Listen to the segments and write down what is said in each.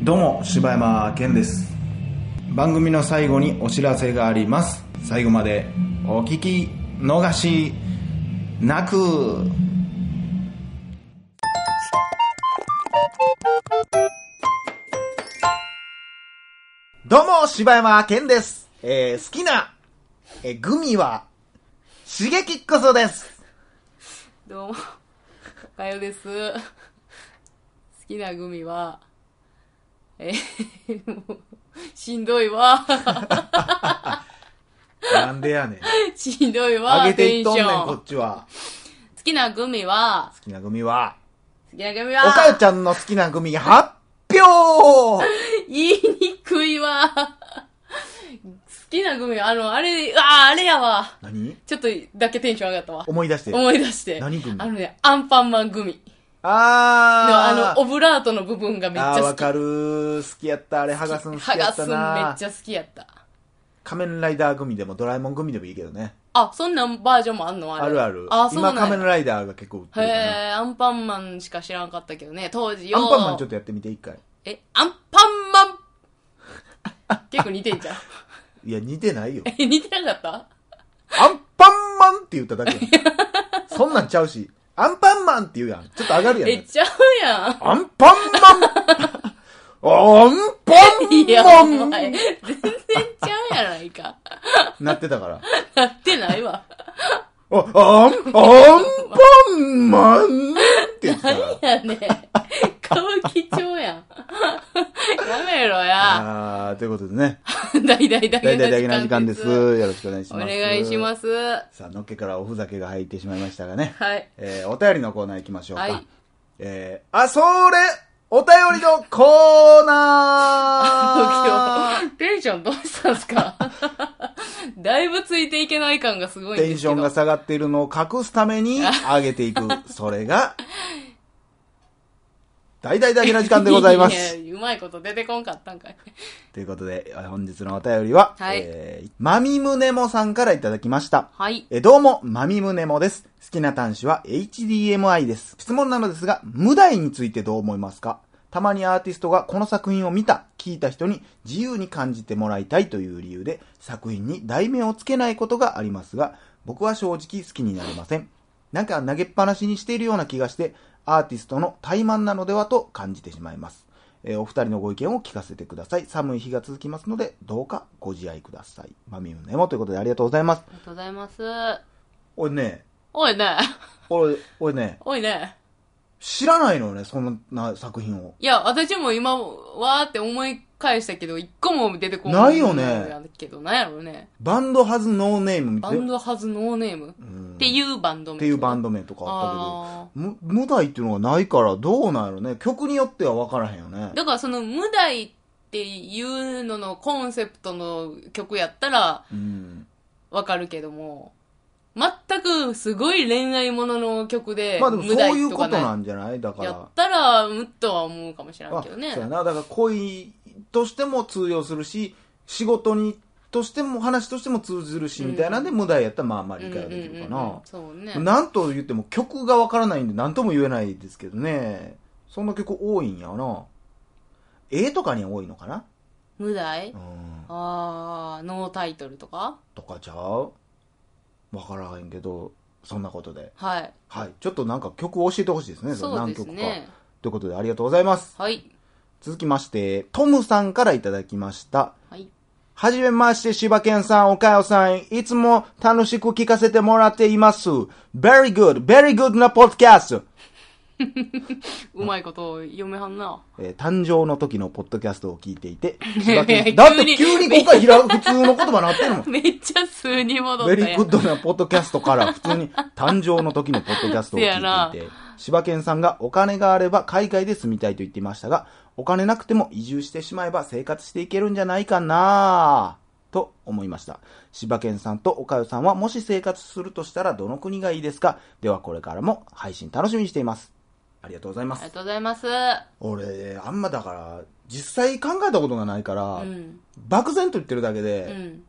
どうも柴山健です。番組の最後にお知らせがあります。最後までお聞き逃しなく。どうも柴山健です、えー、好きな、えーグミは刺激こそです。どうも、かよです。好きなグミは、えー、もう、しんどいわ。なんでやねんしんどいわ、上げていっとんねんこ。っちは好きなグミは、好きなグミは好きなグミおかよは、ちゃんの好きなグミ発表言いにくいわ。好きなグミは、あの、あれ、あー、あれやわ。何？ちょっとだけテンション上がったわ。思い出して。思い出して。何グミ？あのね、アンパンマングミ。のあー。あの、オブラートの部分がめっちゃ好き。わかる。好きやった。あれ、剥がすの好きやった剥がすんめなっちゃ好きやった。仮面ライダーグミでもドラえもんグミでもいいけどね。あ、そんなんバージョンもあんの？あれ。あるある。あ、そうな今、仮面ライダーが結構売ってへるかえ、アンパンマンしか知らんかったけどね、当時よ。な。アンパンマンちょっとやってみて、一回。え、アンパンマン？結構似てんじゃん。いや、似てないよ。え、似てなかった？アンパンマンって言っただけそんなんちゃうし。アンパンマンって言うやん。ちょっと上がるやん。え、ちゃうやん。アンパンマンアンパンおマン前、全然ちゃうやないか。なってたから。なってないわ。あ、アン、アンパンマンって言ってたから。やね顔貴重やん。やめろや。あー、ということでね。大々だけ大々な時間です。よろしくお願いしおます。願いします。はさあ、のっけからおふざけが入ってしまいましたがね。い。えー、お便りのコーナー行きましょうか。はいえー、あ、それお便りのコーナー テンションどうしたんすか？だいぶついていけない感がすごい。テンションが下がっているのを隠すために上げていく。それが、大々だけな時間でございます。いやうまいこと出てこんかったんかい。ということで、本日のお便りは、はいえー、まみむねもさんからいただきました。はい。えーどうも、まみむねもです。好きな端子は HDMI です。質問なのですが、無題についてどう思いますか？たまにアーティストがこの作品を見た、聞いた人に自由に感じてもらいたいという理由で、作品に題名をつけないことがありますが、僕は正直好きになれません。なんか投げっぱなしにしているような気がして、アーティストの怠慢なのではと感じてしまいます。えーお二人のご意見を聞かせてください。寒い日が続きますので、どうかご自愛ください。まみむねもということでありがとうございます。ありがとうございます。俺ね、おいね。俺、俺ね、おいね。知らないのよね、そんな作品を。いや、私も今、わーって思い返したけど、一個も出てこないよねやけど、なんやろうね。バンドハズノーネームみたバいな。ンドハズノーネーム、うんっていうバンド名。っていうバンドド名とかああったけど、む無題っていうのがないからどうなんやろね。曲によっては分からへんよねー。だからその、無題っていうののコンセプトの曲やったら、うん。わかるけども、全くすごい恋愛ものの曲で、まあでもそういうことなんじゃない？だから。やったら、むっとは思うかもしれんあけどねそう。やな。だから恋としても通用するし、仕事に、としても、話としても通ずるし、みたいなんで無題やったらまあまあ理解はできるかうんうんね。なんと言っても曲がわからないんで何とも言えないですけどね。そんな曲多いんやな。絵とかに多いのかな？無題？うん。あー、ノータイトルとか？とかちゃう？わからへんけど、そんなことで。はい。はい。ちょっとなんか曲を教えてほしいですね。そうです何曲か。ね。ということでありがとうございます。はい。続きまして、トムさんからいただきました。はい。はじめまして、柴犬さん、おかよさん、いつも楽しく聞かせてもらっています。very good, very good なポッドキャスト。うまいことを読めはんな。えー誕生の時のポッドキャストを聞いていて、だって急にここから普通の言葉なってるもん。めっちゃ数に戻った。 very goo d なポッドキャストから普通に誕生の時のポッドキャストを聞いていて、柴犬さんがお金があれば海外で住みたいと言っていましたが、お金なくても移住してしまえば生活していけるんじゃないかなと思いました。柴犬さんと岡代さんはもし生活するとしたらどの国がいいですか？ではこれからも配信楽しみにしています。ありがとうございます。ありがとうございます。俺、あんまだから、実際考えたことがないから、うん。漠然と言ってるだけで、うん。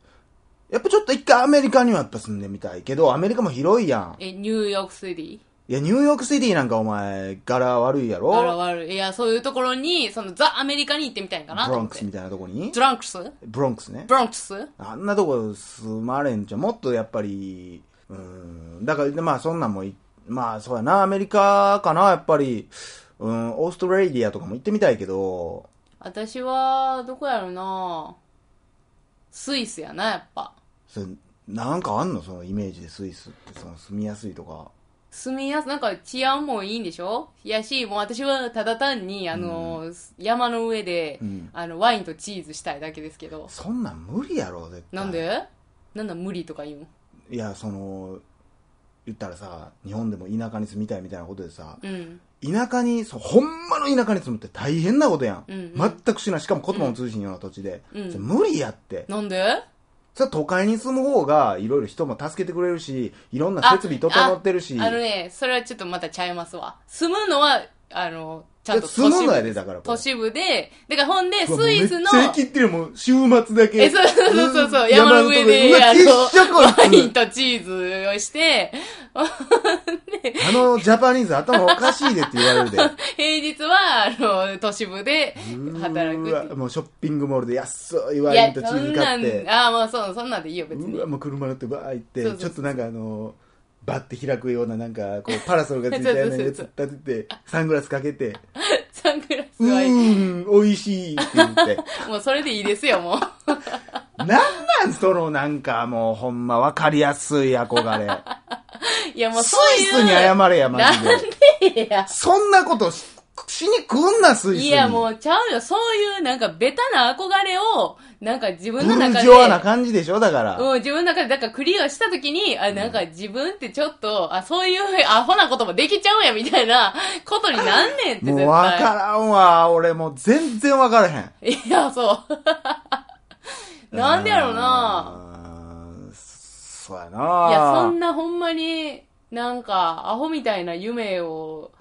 やっぱちょっと一回アメリカにはやっぱ住んでみたいけど、アメリカも広いやん。え、ニューヨークシティ？いや、ニューヨークシティなんかお前、柄悪いやろ？あら悪い。いや、そういうところに、そのザ・アメリカに行ってみたいんかなブ。ロンクスみたいなとこに？トランクス？ブロンクスねブ。ロンクス？あんなとこ住まれんじゃん。もっとやっぱり、うーん、だから、まあそんなんもい、まあそうやな、アメリカかな、やっぱり、うん、オーストラリアとかも行ってみたいけど、私は、どこやろなスイスやな、やっぱ。それなんかあんの？そのイメージでスイスって、その住みやすいとか。住みやす、なんか治安もいいんでしょ？やし、もう私はただ単に、あの、山の上で、うんあの、ワインとチーズしたいだけですけど。そんなん無理やろ、絶対。なんで？なんだ無理とか言うんいや、その、言ったらさ、日本でも田舎に住みたいみたいなことでさ、うん。田舎に、そう、ほんまの田舎に住むって大変なことやん。うんうん全くしない。しかも言葉も通じんような土地で。無理やって。なんで？それは都会に住む方が、いろいろ人も助けてくれるし、いろんな設備整ってるし。ああのね、それはちょっとまたちゃいますわ。住むのは、あの、ちゃんといや住むのや都市部でだから都市部で、だからほんで、スイスの、めっってるもん、週末だけ。え、そうそうそうそう山の上で、あ山のワインつとチーズをして、あの、ジャパニーズ頭おかしいでって言われるで。平日は、あの、都市部で働くうわってもうショッピングモールで安いワインと、チそーズ買って、。ああ、もうそう、そんなんでいいよ、別にうわ、。もう車乗ってバー行って、そうそうそうちょっとなんかあの、バッて開くようななんか、こう、パラソルがついたようなやつ 立てて、サングラスかけて、サングラスうはいい。ーん、美味しいって言って。もうそれでいいですよ、もう。なんなんそのなんかもうほんまわかりやすい憧れ。いや、もうスそういう。イスに謝れや、マジで。なんでや。そんなことししに来んな、スイスに。いや、もうちゃうよ。そういう、なんか、ベタな憧れを、なんか自分の中で。ジョアな感じでしょだから。うん、自分の中で、だからクリアしたときに、あ、なんか自分ってちょっと、あ、そういうアホなこともできちゃうんや、みたいなことになんねんって絶対。もうわからんわ。俺もう全然わからへん。いや、そう。なんでやろうなそうやな。いや、そんなほんまに、なんか、アホみたいな夢を、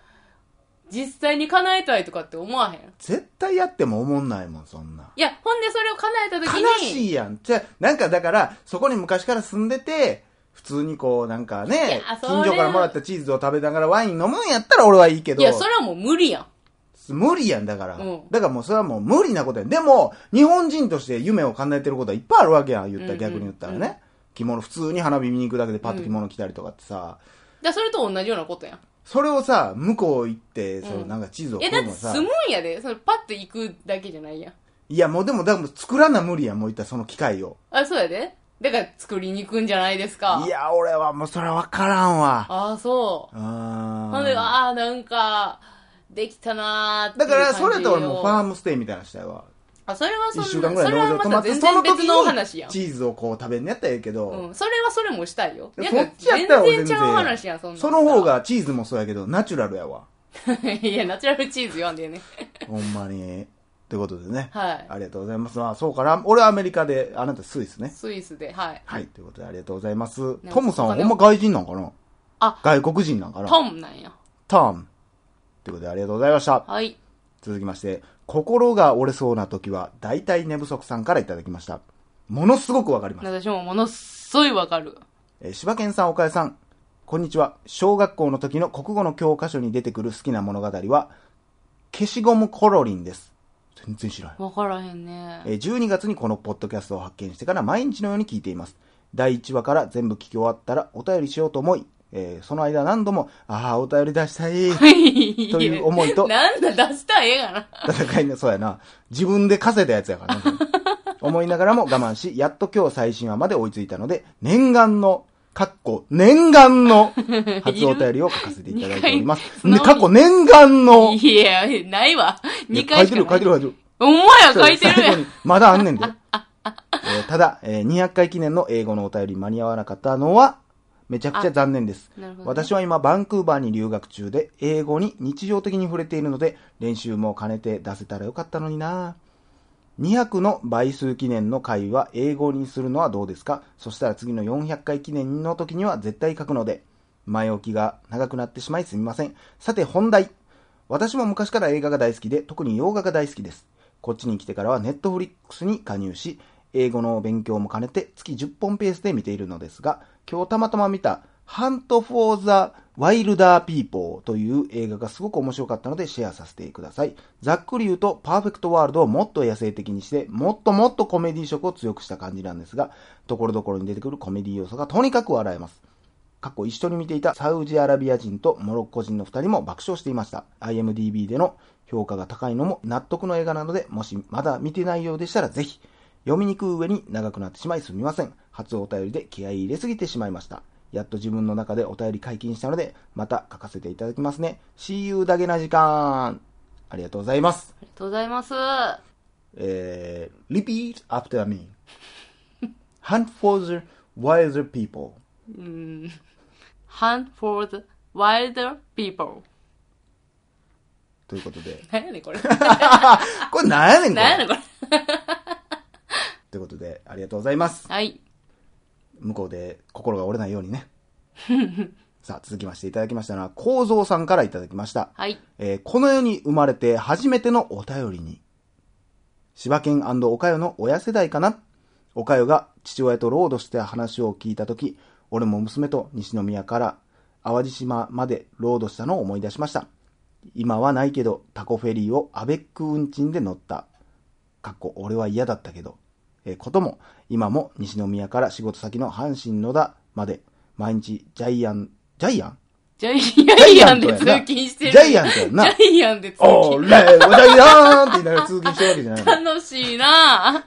実際に叶えたいとかって思わへん？絶対やっても思んないもん、そんな。いや、ほんでそれを叶えたときに、悲しいやん。じゃあなんかだから、そこに昔から住んでて、普通にこう、なんかいね近所からもらったチーズを食べながらワイン飲むんやったら俺はいいけど。いや、それはもう無理やん。無理やん、だから。うんだからもうそれはもう無理なことやん。でも、日本人として夢を叶えてることはいっぱいあるわけやん、言った逆に言ったらね。着物、普通に花火見に行くだけでパッと着物着たりとかってさ、だそれと同じようなことやん。それをさ、向こう行って、そのうんなんかチーズをえ、食うのさだって住、むんやで。それパッと行くだけじゃないやん。いやもうでも、だから作らな無理やん、もう言ったらその機械を。あ、そうやで。だから作りに行くんじゃないですか。いや、俺はもうそれわからんわ。ああ、そう。あほんで、ああ、なんか、できたなーってだから、それと俺もうファーム。ムステイみたいなのしたいわ。あ、それはそん一週間ぐらい農場泊まって、全その時。にチーズをこう食べんのやったらええけど、うん。それはそれもしたいよ。そなんかっちやったら俺全然ちゃう話やん、そんなんその方。がチーズもそうやけど、ナチュラルやわ。いや、ナチュラルチーズ言わんでね。ほんまに。ってことでね。はい。ありがとうございます。まあ、そうかな。俺はアメリカで、あなたスイスね。スイスで、はい。はい。ということでありがとうございます。ねトムさんはほんま外人なんかな？あ外国人なんかな？トンなんや。トム。ということでありがとうございました。はい。続きまして、心が折れそうな時は、大体寝不足さんからいただきました。ものすごくわかります。私もものすごいわかる。えー柴犬さん、岡谷さん、こんにちは。小学校の時の国語の教科書に出てくる好きな物語は、消しゴムコロリンです。全然知らない。わからへんね。えー12月にこのポッドキャストを発見してから毎日のように聞いています。第1話から全部聞き終わったらお便りしようと思い、えーその間何度も、ああ、お便り出したい。いという思いとなんだ、出したらええがな。戦いの、そうやな。自分で稼いだやつやからね。思いながらも我慢し、やっと今日最新話まで追いついたので、念願の、かっこ、念願の初お便りを書かせていただいております。二回ね、過去念願の、いや、ないわ。2いや回書いてる、書いてる、書いてる。ほんまや、書いてるやん。まだあんねんで。えーただ、えー200回記念の英語のお便り間に合わなかったのは、めちゃくちゃ残念です。ね私は今、バンクーバーに留学中で、英語に日常的に触れているので、練習も兼ねて出せたらよかったのにな200の倍数記念の回は英語にするのはどうですか？そしたら次の400回記念の時には絶対書くので、前置きが長くなってしまいすみません。さて本題。私も昔から映画が大好きで、特に洋画が大好きです。こっちに来てからはネットフリックスに加入し、英語の勉強も兼ねて月10本ペースで見ているのですが、今日たまたま見た Hunt for the Wilderpeople という映画がすごく面白かったのでシェアさせてください。ざっくり言うと、パーフェクトワールドをもっと野生的にして、もっともっとコメディ色を強くした感じなんですが、ところどころに出てくるコメディ要素がとにかく笑えます。過去一緒に見ていたサウジアラビア人とモロッコ人の二人も爆笑していました。IMDB での評価が高いのも納得の映画なので、もしまだ見てないようでしたらぜひ、読みにくい上に長くなってしまいすみません。初お便りで気合い入れすぎてしまいました。やっと自分の中でお便り解禁したので、また書かせていただきますね。See you だけな時間。ありがとうございます。ありがとうございます。えー、repeat after me. Hunt for the wiser people. うん。hunt for the wilder people. ということで。何やねんこれ。これ何やねんこれ。何やねんこれ。りがとうございます。はい。向こうで心が折れないようにね。さあ、続きましていただきましたのは、構造さんからいただきました。はい。えーこの世に生まれて初めてのお便りに。柴犬おかよの親世代かな？おかよが父親とロードした話を聞いたとき、俺も娘と西宮から淡路島までロードしたのを思い出しました。今はないけど、タコフェリーをアベック運賃で乗った。かっこ、俺は嫌だったけど。えーことも、今も西宮から仕事先の阪神野田まで、毎日ジャイアン、ジャイアン？ジャイアンで通勤してる。ジャイアントやんなジャイアンで通おー、勤。レー、ジャイアンって言いながら通勤してるわけじゃないの。楽しいな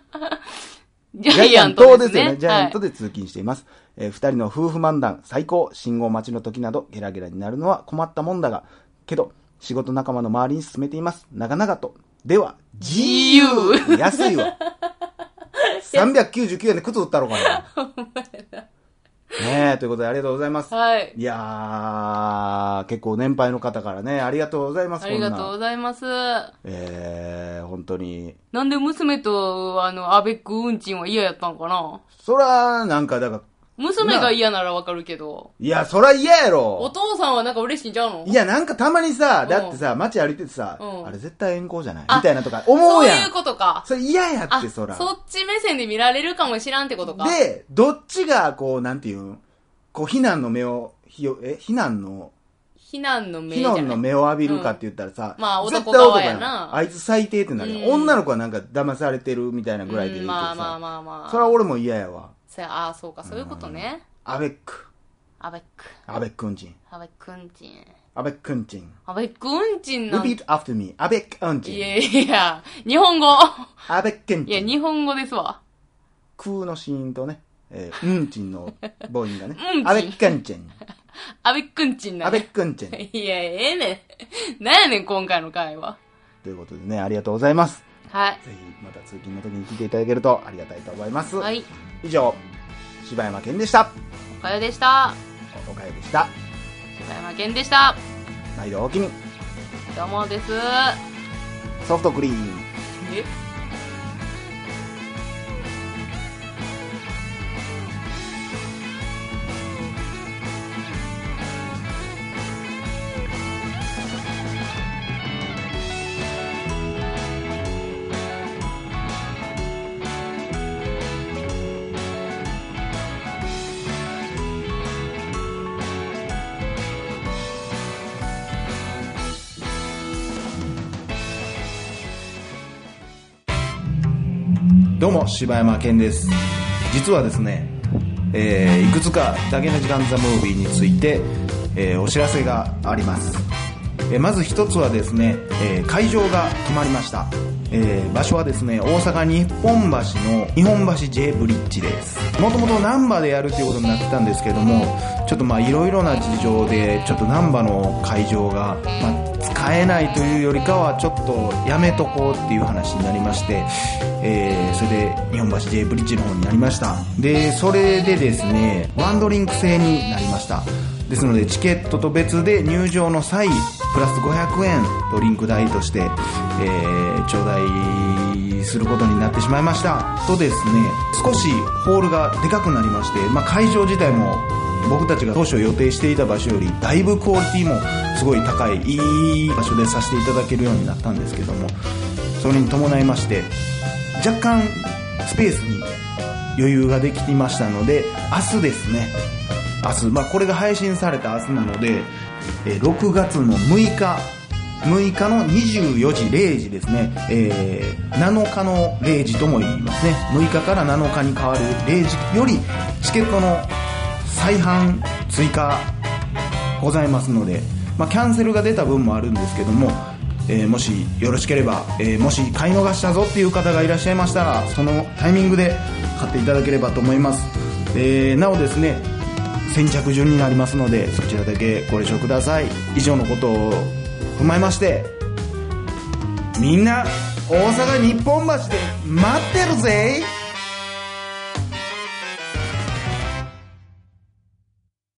ジジャイアンとですね。ジャイアントはいで通勤しています。えー二人の夫婦漫談、最高、信号待ちの時などゲラゲラになるのは困ったもんだが、けど、仕事仲間の周りに進めています。長々と。では、自由安いわ。399円で靴売ったろうか な。ねえ、ということでありがとうございます。はい。いやー、結構年配の方からね、ありがとうございます。ありがとうございます。えー、本当に。なんで娘と、あの、アベック運賃は嫌やったんかな？そら、なんか、だから、娘が嫌ならわかるけど、いや、そら嫌やおろ。父さんはなんか嬉しいんちゃうの？いや、なんかたまにさ、うんだってさ、街歩いててさ、うんあれ絶対遠行じゃない？あみたいなとか思そうういうやん。ことか。それ嫌やあ、って、そら。そっち目線で見られるかもしらんってことか。で、どっちが、こう、なんていうんこう、避難の目を、ひよえ、避難の、避難の目避じゃない？難の目を浴びるかって言ったらさ、うんまあ絶対男側男やなあいつ最低ってなるやんうん女の子はなんか騙されてるみたいなぐらいでいいけうんどさ。まあまあまあまあ。それは俺も嫌やわ。そやああ、そうか、そういうことね。アベック。アベック。アベック運賃。アベック運賃。アベック運賃。アベック運賃なん repeat after me. アベック運い賃。やいや、日本語。アベック運いや、賃。日本語ですわ。空の子音とね、えー、運賃の母音がね運。賃アベック運賃。アベック運賃なアベね。ック運賃。いや、ええねん。なんやねん、今回の回は。ということでね、ありがとうございます。はい。ぜひ、また通勤の時に聞いていただけるとありがたいと思います。はい。以上、柴山健でした。おかよでした。おかよでした。柴山健でした。毎度おおきに、どうもです。ソフトクリーン。え？どうも、柴山健です。実はですね、えーいくつかダゲな時間ザムービーについて、えーお知らせがあります。えーまず一つはですね、え会場が決まりました。えー場所はですね、大阪日本橋の日本橋 J ブリッジです。もともと難波でやるということになってたんですけども、ちょっとまあいろいろな事情で、ちょっと難波の会場が、まあ、使えないというよりかは、ちょっとやめとこうっていう話になりまして、えーそれで日本橋 J ブリッジの方になりました。で、それでですね、ワンドリンク制になりました。ですので、チケットと別で入場の際、プラス500円ドリンク代として、えー、頂戴することになってしまいました。とですね、少しホールがでかくなりまして、まあ、会場自体も僕たちが当初予定していた場所よりだいぶクオリティもすごい高いいい場所でさせていただけるようになったんですけどもそれに伴いまして若干スペースに余裕ができていましたので明日ですね明日、まあこれが配信された明日なので、6月の6日、6日の24時0時ですね、えー7日の0時とも言いますね。6日から7日に変わる0時より、チケットの再販追加ございますので、まあ、キャンセルが出た分もあるんですけども、えーもしよろしければ、えーもし買い逃したぞっていう方がいらっしゃいましたらそのタイミングで買っていただければと思います、えーなおですね先着順になりますのでそちらだけご了承ください。以上のことを踏まえましてみんな大阪日本橋で待ってるぜ。